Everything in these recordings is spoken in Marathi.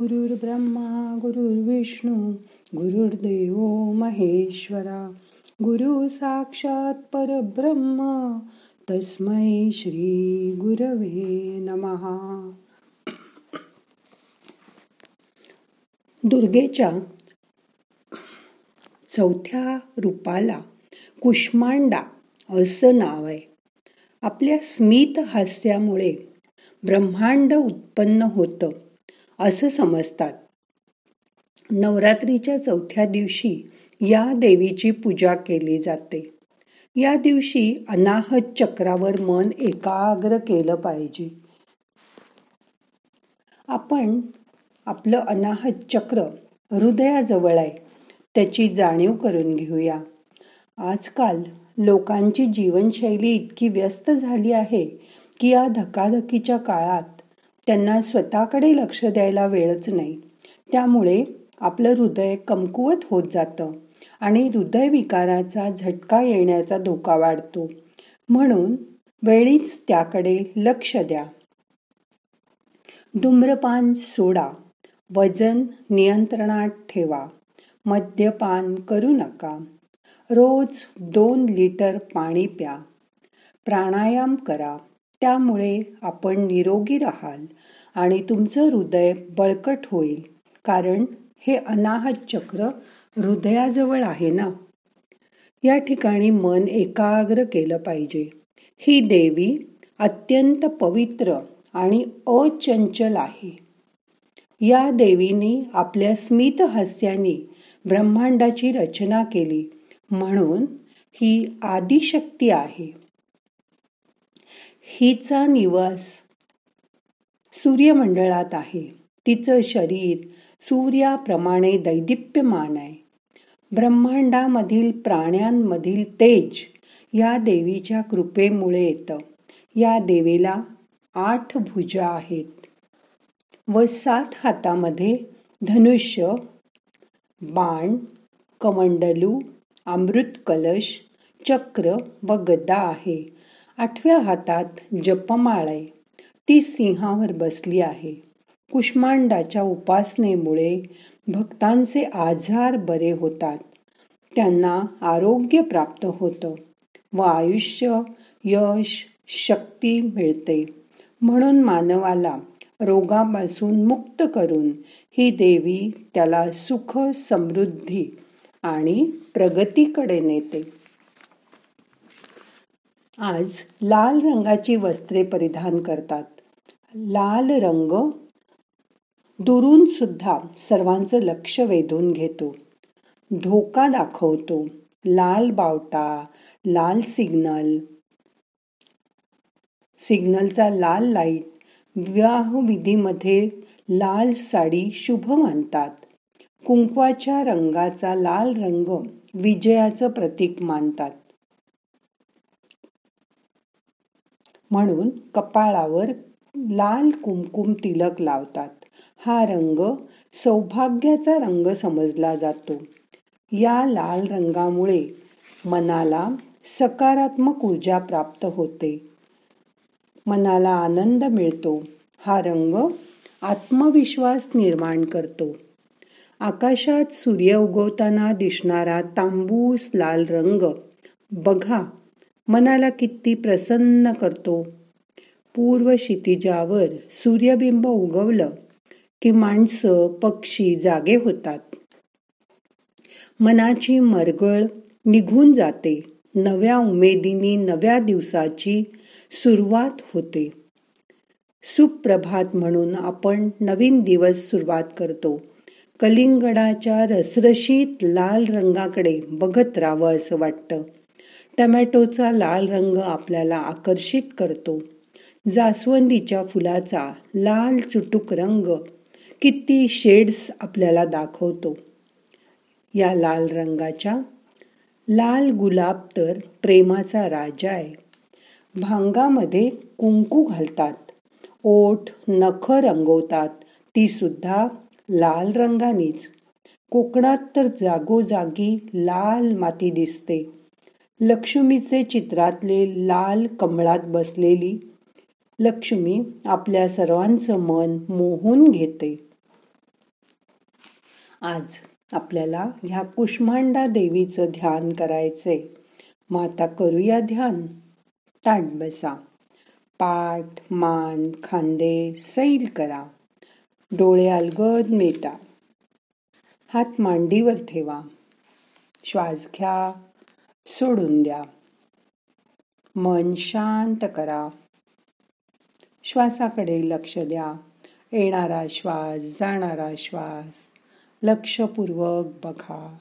गुरुर्ब्रह्मा गुरुर्विष्णू गुरुर्देव महेश्वरा. गुरु साक्षात परब्रह्म तस्मै श्री गुरवे नमहा दुर्गेच्या चौथ्या रूपाला कुष्मांडा असं नाव आहे. आपल्या स्मित हास्यामुळे ब्रह्मांड उत्पन्न होतं. असं समजतात. नवरात्रीच्या चौथ्या दिवशी या देवीची पूजा केली जाते. या दिवशी अनाहत चक्रावर मन एकाग्र केलं पाहिजे. आपण आपलं अनाहत चक्र हृदयाजवळ आहे त्याची जाणीव करून घेऊया. आजकाल लोकांची जीवनशैली इतकी व्यस्त झाली आहे की या धकाधकीच्या काळात त्यांना स्वतःकडे लक्ष द्यायला वेळच नाही. त्यामुळे आपलं हृदय कमकुवत होत जातं आणि हृदयविकाराचा झटका येण्याचा धोका वाढतो. म्हणून वेळीच त्याकडे लक्ष द्या. धूम्रपान सोडा. वजन नियंत्रणात ठेवा. मद्यपान करू नका. रोज दोन लिटर पाणी प्या. प्राणायाम करा. त्यामुळे आपण निरोगी राहाल. आणि तुमचं हृदय बळकट होईल. कारण हे अनाहत चक्र हृदयाजवळ आहे ना? या ठिकाणी मन एकाग्र केलं पाहिजे. ही देवी अत्यंत पवित्र आणि अचंचल आहे. या देवीने आपल्या स्मित हास्याने ब्रह्मांडाची रचना केली. म्हणून ही आदिशक्ती आहे. हिचा निवास सूर्यमंडळात आहे. तिचं शरीर सूर्याप्रमाणे दैदिप्यमान आहे. ब्रह्मांडामधील प्राण्यांमधील तेज या देवीच्या कृपेमुळे येतं. या देवीला आठ भुजा आहेत. व सात हातामध्ये धनुष्य बाण कमंडलू अमृत कलश चक्र व गदा आहे. आठव्या हातात जपमाळ आहे ती सिंहावर बसली आहे. कुष्मांडाच्या उपासनेमुळे भक्तांचे आजार बरे होतात. त्यांना आरोग्य प्राप्त होतं व आयुष्य यश शक्ती मिळते. म्हणून मानवाला रोगापासून मुक्त करून ही देवी त्याला सुख समृद्धी आणि प्रगतीकडे नेते. आज लाल रंगाची वस्त्रे परिधान करतात. लाल रंग दुरून सुद्धा सर्वांचं लक्ष वेधून घेतो. धोका दाखवतो. लाल बावटा लाल सिग्नल. सिग्नलचा लाल लाइट विवाह विधीमध्ये लाल साडी शुभ मानतात. कुंकवाच्या रंगाचा लाल रंग विजयाचं प्रतीक मानतात. म्हणून कपाळावर लाल कुमकुम तिलक लावतात. हा रंग सौभाग्याचा रंग समजला जातो. या लाल रंगामुळे मनाला सकारात्मक ऊर्जा प्राप्त होते. मनाला आनंद मिळतो. हा रंग आत्मविश्वास निर्माण करतो. आकाशात सूर्य उगवताना दिसणारा तांबूस लाल रंग बघा मनाला किती प्रसन्न करतो. पूर्व क्षितिजावर सूर्यबिंब उगवलं की माणसं पक्षी जागे होतात. मनाची मरगळ निघून जाते. नव्या उमेदीनी नव्या दिवसाची सुरुवात होते. सुप्रभात म्हणून आपण नवीन दिवस सुरुवात करतो. कलिंगडाच्या रसरशीत लाल रंगाकडे बघत राहावं असं वाटतं. टमॅटोचा लाल रंग आपल्याला आकर्षित करतो. जास्वंदीच्या फुलाचा लाल चुटुक रंग किती शेड्स आपल्याला दाखवतो. या लाल रंगाच्या लाल गुलाब तर प्रेमाचा राजा आहे. भांगामध्ये कुंकू घालतात. ओठ नख रंगवतात. ती सुद्धा लाल रंगानेच. कोकणात तर जागोजागी लाल माती दिसते. लक्ष्मीचे चित्रातले लाल कमळात बसलेली लक्ष्मी आपल्या सर्वांचं मन मोहून घेते. आज आपल्याला ह्या कुष्मांडा देवीचं ध्यान करायचंय. मग आता करूया ध्यान. ताट बसा. पाठ मान खांदे सैल करा. डोळे अलगद मेटा. हात मांडीवर ठेवा. श्वास घ्या. सोडून द्या. मन शांत करा. श्वासाकडे लक्ष द्या. येणारा श्वास जाणारा श्वास लक्षपूर्वक बघा.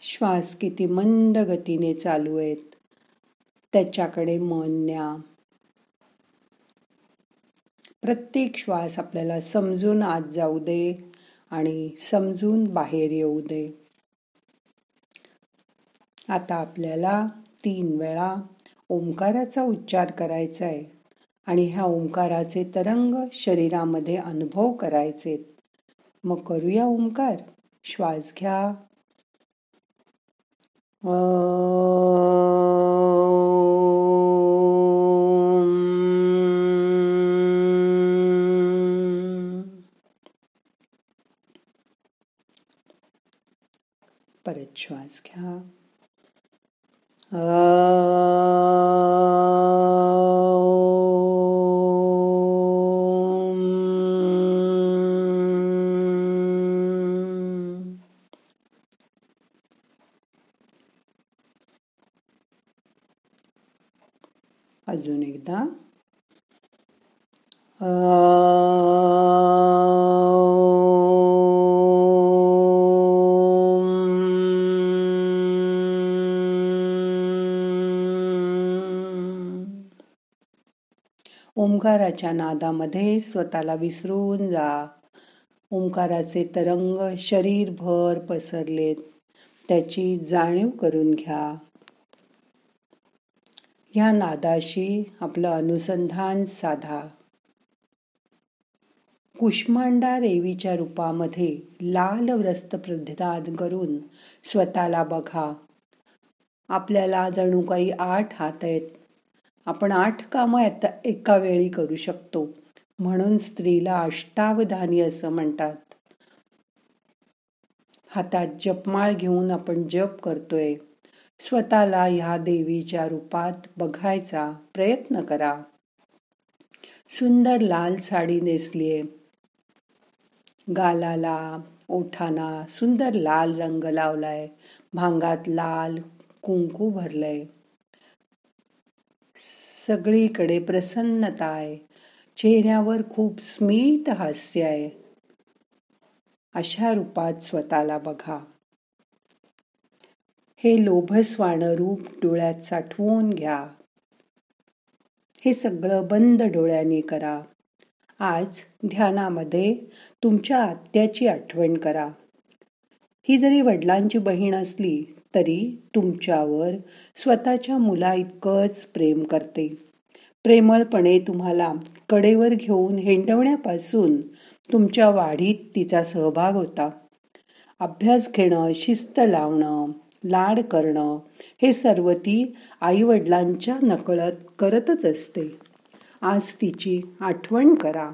श्वास किती मंद गतीने चालू आहेत. त्याच्याकडे मन न्या. प्रत्येक श्वास आपल्याला समजून आत जाऊ दे आणि समजून बाहेर येऊ दे. आता आपल्याला तीन वेळा ओंकाराचा उच्चार करायचा आहे आणि ह्या ओंकाराचे तरंग शरीरामध्ये अनुभव करायचे मग करूया ओंकार. श्वास घ्या. परत श्वास घ्या. अजून एकदा. ओंकाराच्या नादामध्ये स्वतःला विसरून जा. ओंकाराचे तरंग शरीरभर पसरलेत. त्याची जाणीव करून घ्या. ह्या नादाशी आपलं अनुसंधान साधा. कुष्मांडा रेवीच्या रूपामध्ये लाल व्रस्त प्रधान करून स्वतःला बघा. आपल्याला जणू काही आठ हात आहेत. आपण आठ कामं एका वेळी करू शकतो. म्हणून स्त्रीला अष्टावधानी असं म्हणतात. हातात जपमाळ घेऊन आपण जप करतोय. स्वतःला ह्या देवीच्या रूपात बघायचा प्रयत्न करा. सुंदर लाल साडी नेसलीये. गालाला ओठाना सुंदर लाल रंग लावलाय. भांगात लाल कुंकू भरलंय. सगळीकडे प्रसन्नता आहे. चेहऱ्यावर खूप स्मित हास्य आहे. अशा रूपात स्वतःला बघा. हे लोभस्वाण रूप डोळ्यात साठवून घ्या. हे सगळं बंद डोळ्याने करा. आज ध्यानामध्ये तुमच्या आत्याची आठवण करा. ही जरी वडिलांची बहीण असली तरी तुमच्यावर स्वतःच्या मुला इतकंच प्रेम करते. प्रेमळपणे तुम्हाला कडेवर घेऊन हेंडवण्यापासून तुमच्या वाढीत तिचा सहभाग होता. अभ्यास घेणं शिस्त लावणं लाड करणं हे सर्व ती आईवडिलांच्या नकळत करतच असते. आज तिची आठवण करा.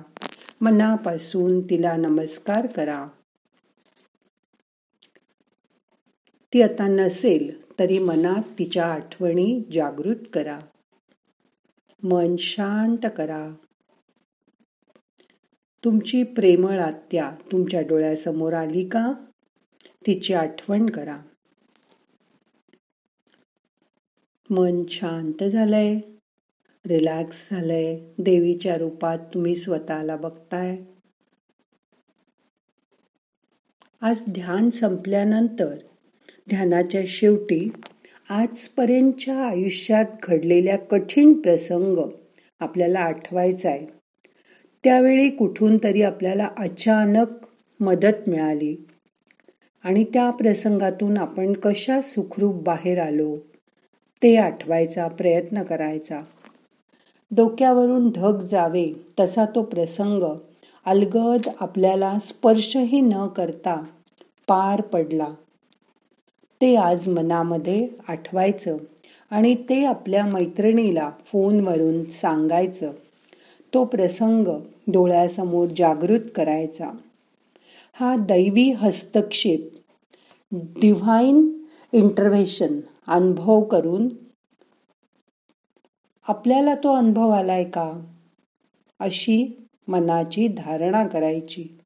मनापासून तिला नमस्कार करा. ती आता नसेल तरी मनात तिच्या आठवणी जागृत करा. मन शांत करा. तुमची प्रेमळ आत्या तुमच्या डोळ्यासमोर आली का? तिची आठवण करा. मन शांत झालंय. रिलॅक्स झालंय. देवीच्या रूपात तुम्ही स्वतःला बघताय. आज ध्यान संपल्यानंतर ध्यानाच्या शेवटी आजपर्यंतच्या आयुष्यात घडलेल्या कठीण प्रसंग आपल्याला आठवायचा आहे त्यावेळी कुठून तरी आपल्याला अचानक मदत मिळाली. आणि त्या प्रसंगातून आपण कशा सुखरूप बाहेर आलो ते आठवायचा प्रयत्न करायचा. डोक्यावरून ढग जावे तसा तो प्रसंग अलगद आपल्याला स्पर्शही न करता पार पडला. ते आज मनामध्ये आठवायचं आणि ते आपल्या मैत्रिणीला फोनवरून सांगायचं. तो प्रसंग डोळ्यासमोर जागृत करायचा. हा दैवी हस्तक्षेप डिव्हाइन इंटरव्हेशन अनुभव करून आपल्याला तो अनुभव आलाय का? अशी मनाची धारणा करायची.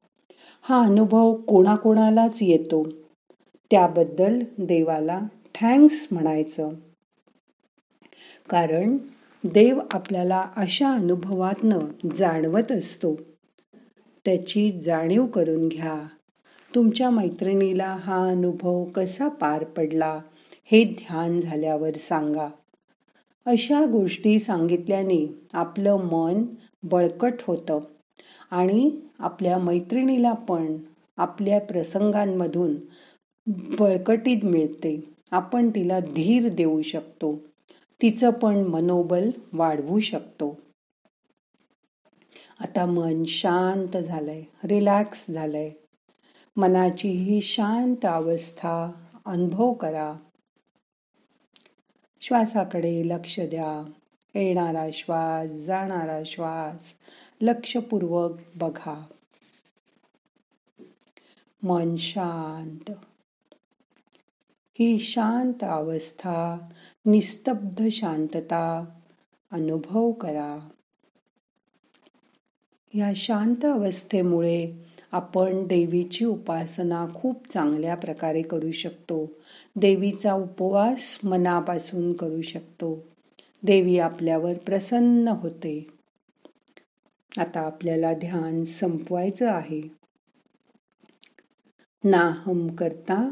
हा अनुभव कोणाकोणालाच येतो. त्याबद्दल देवाला थँक्स म्हणायचं. कारण देव आपल्याला अशा अनुभवातनं जाणवत असतो. त्याची जाणीव करून घ्या. तुमच्या मैत्रिणीला हा अनुभव कसा पार पडला हे ध्यान झाल्यावर सांगा. अशा गोष्टी सांगितल्याने आपलं मन बळकट होतं आणि आपल्या मैत्रिणीला पण आपल्या प्रसंगांमधून बळकटीत मिळते. आपण तिला धीर देऊ शकतो. तिचं पण मनोबल वाढवू शकतो. आता मन शांत झालंय रिलॅक्स झालंय. मनाची ही शांत अवस्था अनुभव करा. श्वासाकडे लक्ष द्या. येणारा श्वास जाणारा श्वास लक्षपूर्वक बघा. मन शांत. ही शांत अवस्था निस्तब्ध शांतता अनुभव करा. या शांत अवस्थेमुळे आपण देवीची उपासना खूप चांगल्या प्रकारे करू शकतो. देवीचा उपवास मनापासून करू शकतो. देवी आपल्यावर प्रसन्न होते. आता आपल्याला ध्यान संपवायचं आहे. नाहम करता